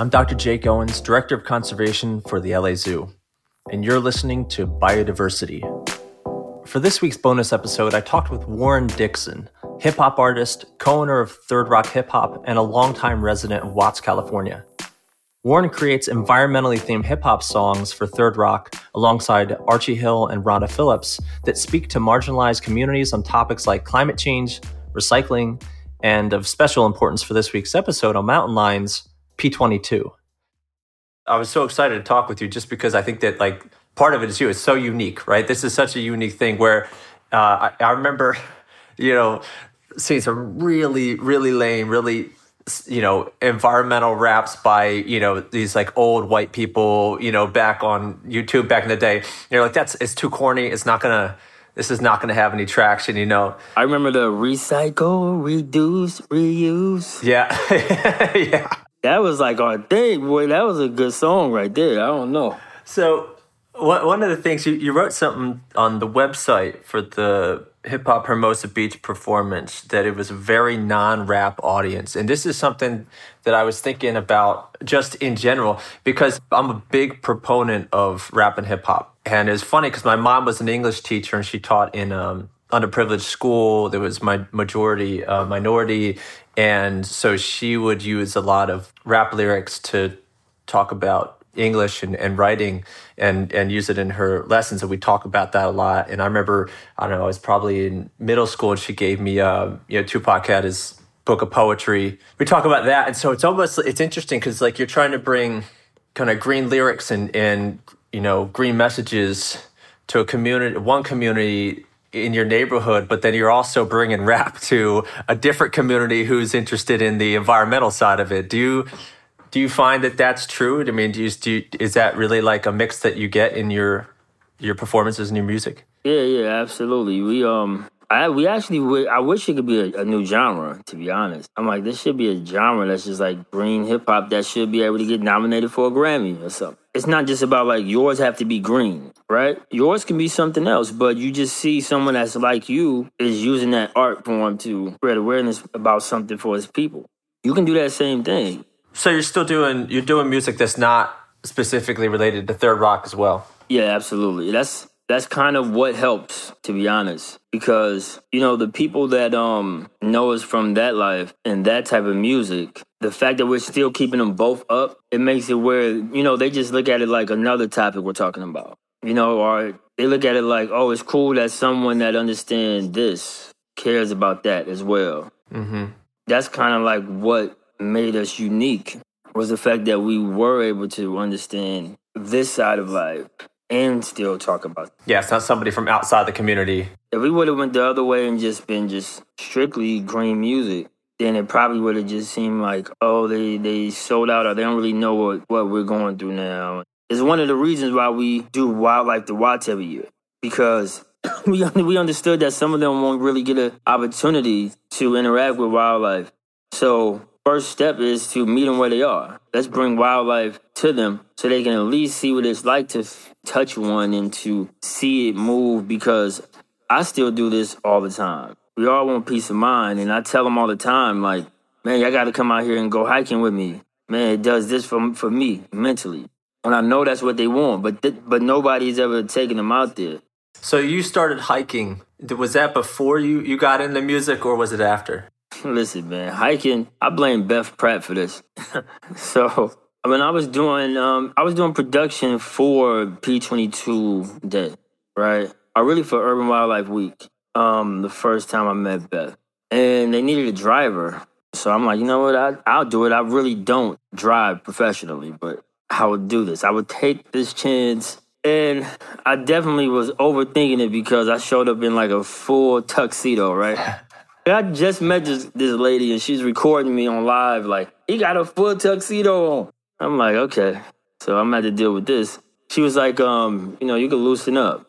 I'm Dr. Jake Owens, Director of Conservation for the LA Zoo, and you're listening to BiodiverCity. For this week's bonus episode, I talked with Warren Dickson, hip hop artist, co owner of Third Rock Hip Hop, and a longtime resident of Watts, California. Warren creates environmentally themed hip hop songs for Third Rock alongside Archie Hill and Rhonda Phillips that speak to marginalized communities on topics like climate change, recycling, and of special importance for this week's episode on mountain lions, P22. I was so excited to talk with you just because I think that like part of it is you. It's so unique, right? This is such a unique thing where uh, I, I remember, you know, seeing some really, really lame, really you know environmental raps by you know these like old white people you know back on youtube back in the day you're like that's it's too corny it's not gonna this is not gonna have any traction you know I remember the recycle, reduce, reuse. yeah yeah That was like our thing, boy. That was a good song right there. I don't know. so one one of the things you, you wrote something on the website for the hip hop Hermosa Beach performance that it was a very non rap audience. And this is something that I was thinking about just in general because I'm a big proponent of rap and hip hop. And it's funny because my mom was an English teacher and she taught in um, underprivileged school. There was my majority uh, minority. And so she would use a lot of rap lyrics to talk about English and, and writing and, and use it in her lessons. And we talk about that a lot. And I remember, I don't know, I was probably in middle school and she gave me, uh, you know, Tupac had his book of poetry. We talk about that. And so it's almost, it's interesting because like you're trying to bring kind of green lyrics and, and, you know, green messages to a community, one community in your neighborhood, but then you're also bringing rap to a different community who's interested in the environmental side of it. Do you, do you find that that's true? I mean, do you, do you, is that really like a mix that you get in your your performances and your music? Yeah, yeah, absolutely. We um, I we actually I wish it could be a, a new genre. To be honest, I'm like this should be a genre that's just like green hip hop that should be able to get nominated for a Grammy or something. It's not just about like yours have to be green, right? Yours can be something else, but you just see someone that's like you is using that art form to spread awareness about something for his people. You can do that same thing. So you're still doing you're doing music that's not specifically related to Third Rock as well. Yeah, absolutely. That's that's kind of what helps, to be honest, because you know the people that um know us from that life and that type of music. The fact that we're still keeping them both up, it makes it where you know they just look at it like another topic we're talking about. You know, or they look at it like, oh, it's cool that someone that understands this cares about that as well. Mm-hmm. That's kind of like what made us unique was the fact that we were able to understand this side of life and still talk about it. Yeah, it's not somebody from outside the community. If we would have went the other way and just been just strictly green music, then it probably would have just seemed like, oh, they, they sold out or they don't really know what, what we're going through now. It's one of the reasons why we do Wildlife the Watts every year. Because we we understood that some of them won't really get an opportunity to interact with wildlife. So first step is to meet them where they are. Let's bring wildlife to them so they can at least see what it's like to touch one and to see it move because I still do this all the time. We all want peace of mind, and I tell them all the time, like, man, y'all got to come out here and go hiking with me. Man, it does this for for me mentally, and I know that's what they want, but th- but nobody's ever taken them out there. So you started hiking. Was that before you, you got into music or was it after? Listen, man, hiking. I blame Beth Pratt for this. so when I was doing, um, I was doing production for P22 Day, right? I really for Urban Wildlife Week. Um, the first time I met Beth, and they needed a driver. So I'm like, you know what? I, I'll do it. I really don't drive professionally, but I would do this. I would take this chance. And I definitely was overthinking it because I showed up in like a full tuxedo, right? I just met this, this lady and she's recording me on live, like, he got a full tuxedo on. I'm like, okay. So I'm gonna have to deal with this. She was like, um, you know, you can loosen up.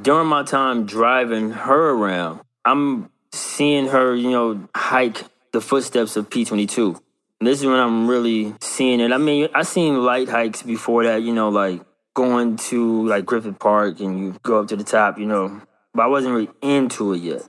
During my time driving her around, I'm seeing her, you know, hike the footsteps of P22. And this is when I'm really seeing it. I mean, I seen light hikes before that, you know, like going to like Griffith Park and you go up to the top, you know, but I wasn't really into it yet.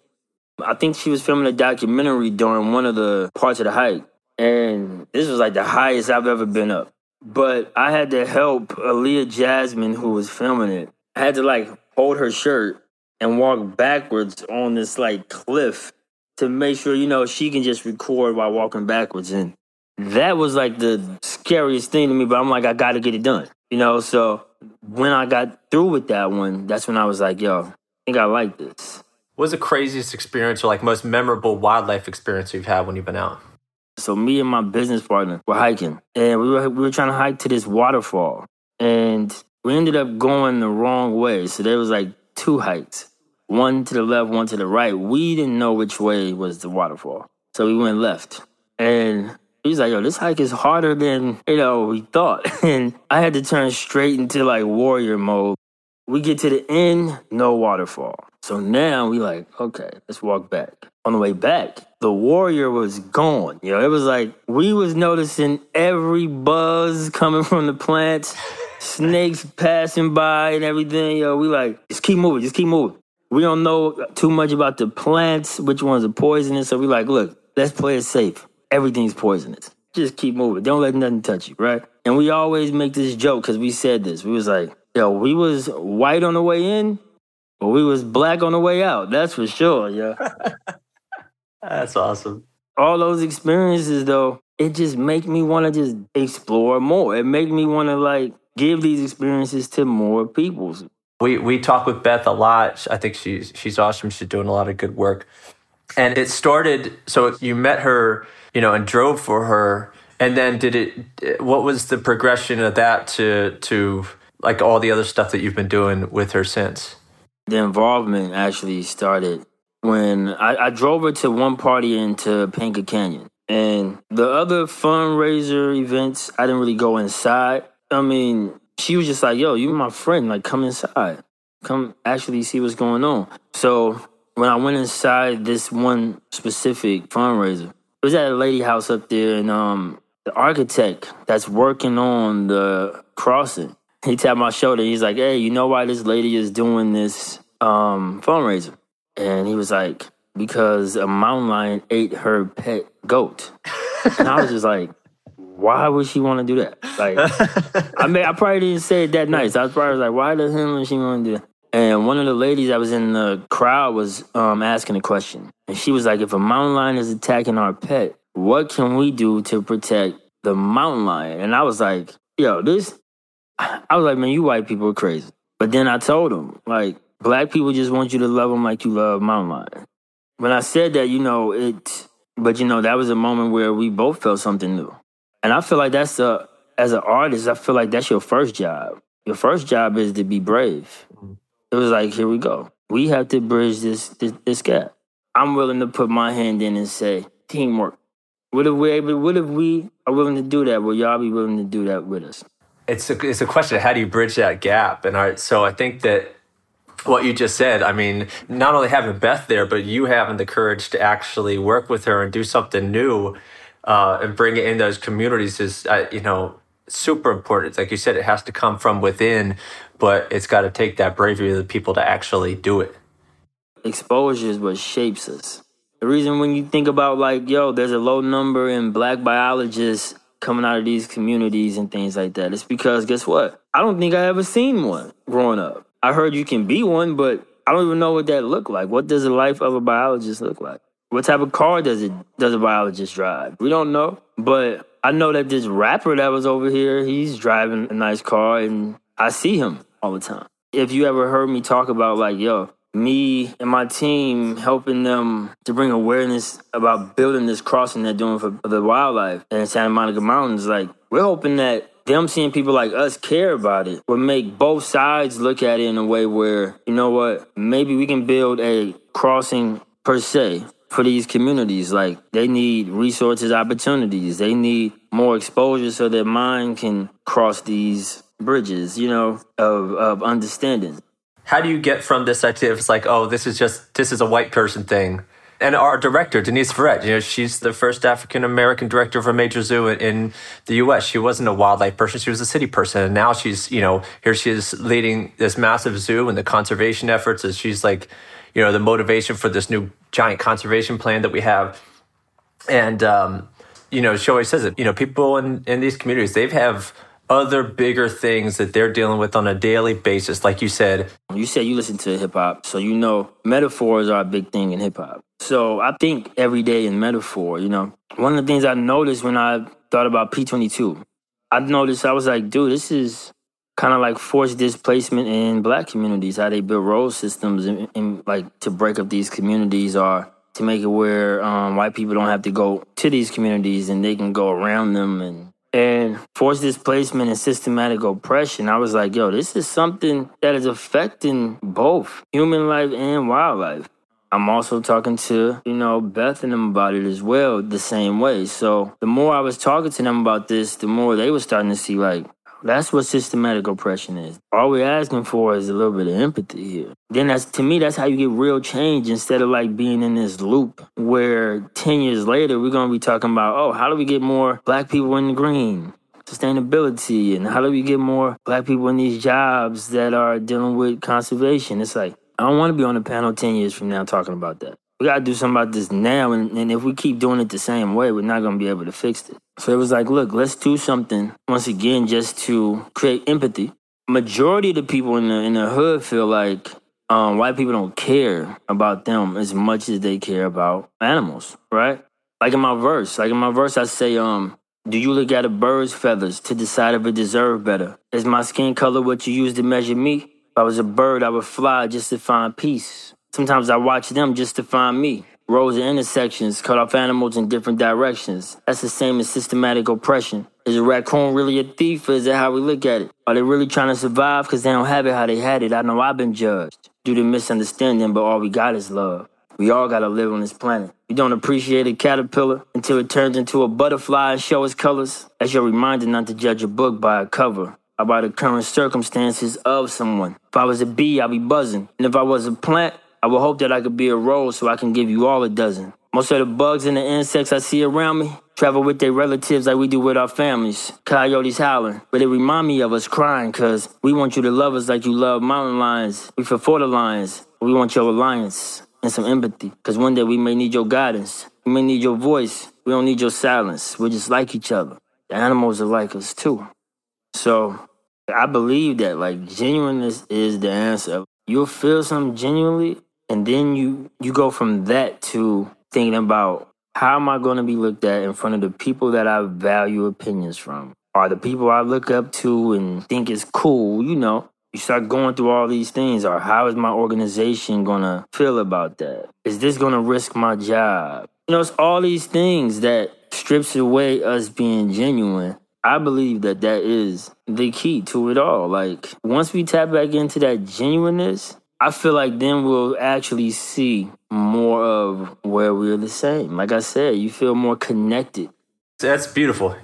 I think she was filming a documentary during one of the parts of the hike. And this was like the highest I've ever been up. but I had to help Aaliyah Jasmine, who was filming it. I had to like hold her shirt and walk backwards on this like cliff to make sure, you know, she can just record while walking backwards. And that was like the scariest thing to me, but I'm like, I gotta get it done. You know, so when I got through with that one, that's when I was like, yo, I think I like this. Was the craziest experience or like most memorable wildlife experience you've had when you've been out? So me and my business partner were hiking, and we were we were trying to hike to this waterfall, and we ended up going the wrong way. So there was like two hikes, one to the left, one to the right. We didn't know which way was the waterfall, so we went left. And he's like, "Yo, this hike is harder than you know we thought." And I had to turn straight into like warrior mode. We get to the end, no waterfall. So now we like, okay, let's walk back. On the way back, the warrior was gone. You know, it was like we was noticing every buzz coming from the plants, snakes passing by and everything. Yo, we like, just keep moving, just keep moving. We don't know too much about the plants, which ones are poisonous. So we like, look, let's play it safe. Everything's poisonous. Just keep moving. Don't let nothing touch you, right? And we always make this joke because we said this. We was like, yo, we was white on the way in, but we was black on the way out. That's for sure, yeah. That's awesome. All those experiences, though, it just make me want to just explore more. It make me want to like give these experiences to more people. We we talk with Beth a lot. I think she's she's awesome. She's doing a lot of good work. And it started. So you met her, you know, and drove for her. And then did it? What was the progression of that to to like all the other stuff that you've been doing with her since? The involvement actually started when I, I drove her to one party into Painted Canyon. And the other fundraiser events, I didn't really go inside. I mean, she was just like, yo, you my friend, like come inside. Come actually see what's going on. So when I went inside this one specific fundraiser, it was at a lady house up there and um the architect that's working on the crossing, he tapped my shoulder. He's like, Hey, you know why this lady is doing this um fundraiser? And he was like, because a mountain lion ate her pet goat. and I was just like, why would she want to do that? Like, I mean, I probably didn't say it that nice. I was probably like, why the hell would she want to do that? And one of the ladies that was in the crowd was um, asking a question. And she was like, if a mountain lion is attacking our pet, what can we do to protect the mountain lion? And I was like, yo, this, I was like, man, you white people are crazy. But then I told him, like, black people just want you to love them like you love mountain lion. When I said that, you know, it, but you know, that was a moment where we both felt something new. And I feel like that's a, as an artist, I feel like that's your first job. Your first job is to be brave. It was like, here we go. We have to bridge this, this, this gap. I'm willing to put my hand in and say, teamwork. What if we able? What if we are willing to do that? Will y'all be willing to do that with us? It's a, it's a question of how do you bridge that gap? And I, so I think that what you just said. I mean, not only having Beth there, but you having the courage to actually work with her and do something new uh, and bring it in those communities is, uh, you know, super important. Like you said, it has to come from within, but it's got to take that bravery of the people to actually do it. Exposure is what shapes us. The reason when you think about like, yo, there's a low number in black biologists coming out of these communities and things like that. It's because guess what? I don't think I ever seen one growing up. I heard you can be one, but I don't even know what that look like. What does the life of a biologist look like? What type of car does it does a biologist drive? We don't know, but I know that this rapper that was over here, he's driving a nice car, and I see him all the time. If you ever heard me talk about like, yo, me and my team helping them to bring awareness about building this crossing they're doing for the wildlife in Santa Monica Mountains, like we're hoping that them seeing people like us care about it would make both sides look at it in a way where, you know what, maybe we can build a crossing per se for these communities. Like they need resources, opportunities. They need more exposure so their mind can cross these bridges, you know, of, of understanding. How do you get from this idea of it's like, oh, this is just this is a white person thing and our director Denise Verret, you know, she's the first African American director of a major zoo in, in, the U.S. She wasn't a wildlife person; she was a city person, and now she's, you know, here she is leading this massive zoo and the conservation efforts. As she's like, you know, the motivation for this new giant conservation plan that we have, and um, you know, she always says it. You know, people in in these communities, they have other bigger things that they're dealing with on a daily basis? Like you said, you said you listen to hip hop, so you know metaphors are a big thing in hip hop. So I think every day in metaphor, you know. One of the things I noticed when I thought about P22, I noticed I was like, dude, this is kind of like forced displacement in black communities, how they build road systems and, and like to break up these communities or to make it where um, white people don't have to go to these communities and they can go around them and and forced displacement and systematic oppression. I was like, yo, this is something that is affecting both human life and wildlife. I'm also talking to, you know, Beth and them about it as well, the same way. So the more I was talking to them about this, the more they were starting to see like, that's what systematic oppression is. All we're asking for is a little bit of empathy here. Then that's to me, that's how you get real change instead of like being in this loop where 10 years later we're gonna be talking about, oh, how do we get more black people in the green? Sustainability and how do we get more black people in these jobs that are dealing with conservation? It's like I don't want to be on the panel 10 years from now talking about that. We got to do something about this now. And, and if we keep doing it the same way, we're not to be able to fix it. So it was like, look, let's do something once again just to create empathy. Majority of the people in the in the hood feel like um, white people don't care about them as much as they care about animals, right? Like in my verse, like in my verse, I say, um, do you look at a bird's feathers to decide if it deserves better? Is my skin color what you use to measure me? If I was a bird, I would fly just to find peace. Sometimes I watch them just to find me. Roads and intersections cut off animals in different directions. That's the same as systematic oppression. Is a raccoon really a thief or is that how we look at it? Are they really trying to survive because they don't have it how they had it? I know I've been judged due to misunderstanding, but all we got is love. We all gotta live on this planet. You don't appreciate a caterpillar until it turns into a butterfly and show its colors. That's your reminder not to judge a book by a cover about the current circumstances of someone. If I was a bee, I'd be buzzing. And if I was a plant, I would hope that I could be a rose so I can give you all a dozen. Most of the bugs and the insects I see around me travel with their relatives like we do with our families. Coyotes howling, but it remind me of us crying cause we want you to love us like you love mountain lions. We feel for the lions. We want your alliance and some empathy cause one day we may need your guidance. We may need your voice. We don't need your silence. We're just like each other. The animals are like us too. So I believe that like genuineness is the answer. You'll feel something genuinely and then you you go from that to thinking about how am I going to be looked at in front of the people that I value opinions from? Are the people I look up to and think is cool, you know, you start going through all these things or how is my organization going to feel about that? Is this going to risk my job? You know, it's all these things that strips away us being genuine. I believe that that is the key to it all. Like once we tap back into that genuineness, I feel like then we'll actually see more of where we're the same. Like I said, you feel more connected. That's beautiful.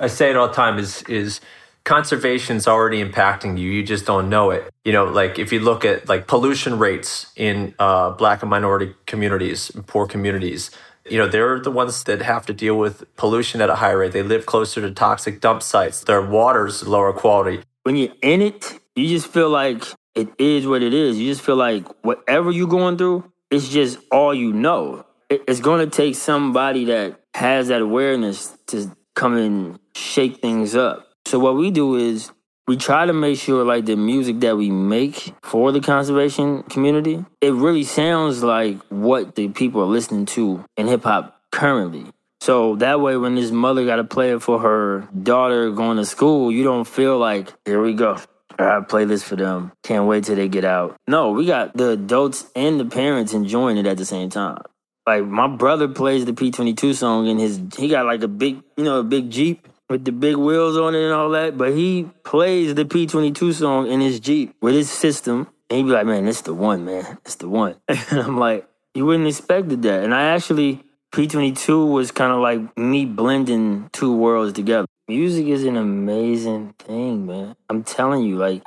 I say it all the time is is conservation's already impacting you. You just don't know it. You know, like if you look at like pollution rates in uh, black and minority communities, poor communities, you know, they're the ones that have to deal with pollution at a higher rate. They live closer to toxic dump sites. Their water's lower quality. When you're in it, you just feel like it is what it is. You just feel like whatever you're going through, it's just all you know. It's going to take somebody that has that awareness to come and shake things up. So what we do is we try to make sure like the music that we make for the conservation community, it really sounds like what the people are listening to in hip hop currently. So that way when this mother got to play it for her daughter going to school, you don't feel like, here we go. Uh, I play this for them. Can't wait till they get out. No, we got the adults and the parents enjoying it at the same time. Like my brother plays the P22 song in his he got like a big, you know, a big Jeep with the big wheels on it and all that, but he plays the P22 song in his Jeep with his system. And he be like, "Man, it's the one, man. It's the one." and I'm like, "You wouldn't expected that." And I actually P22 was kind of like me blending two worlds together. Music is an amazing thing, man. I'm telling you, like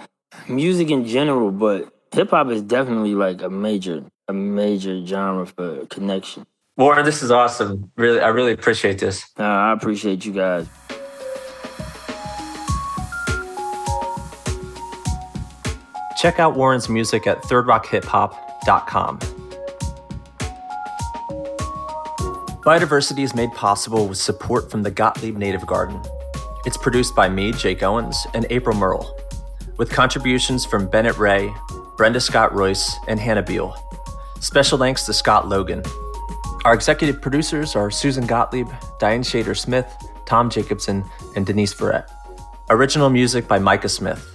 music in general, but hip hop is definitely like a major, a major genre for connection. Warren, this is awesome. Really, I really appreciate this. Uh, I appreciate you guys. Check out Warren's music at thirdrockhiphop.com. BiodiverCity is made possible with support from the Gottlieb Native Garden It's produced by me, Jake Owens, and April Merle, with contributions from Bennett Ray, Brenda Scott Royce, and Hannah Beal. Special thanks to Scott Logan. Our executive producers are Susan Gottlieb, Diane Shader Smith, Tom Jacobson, and Denise Verret. Original music by Micah Smith.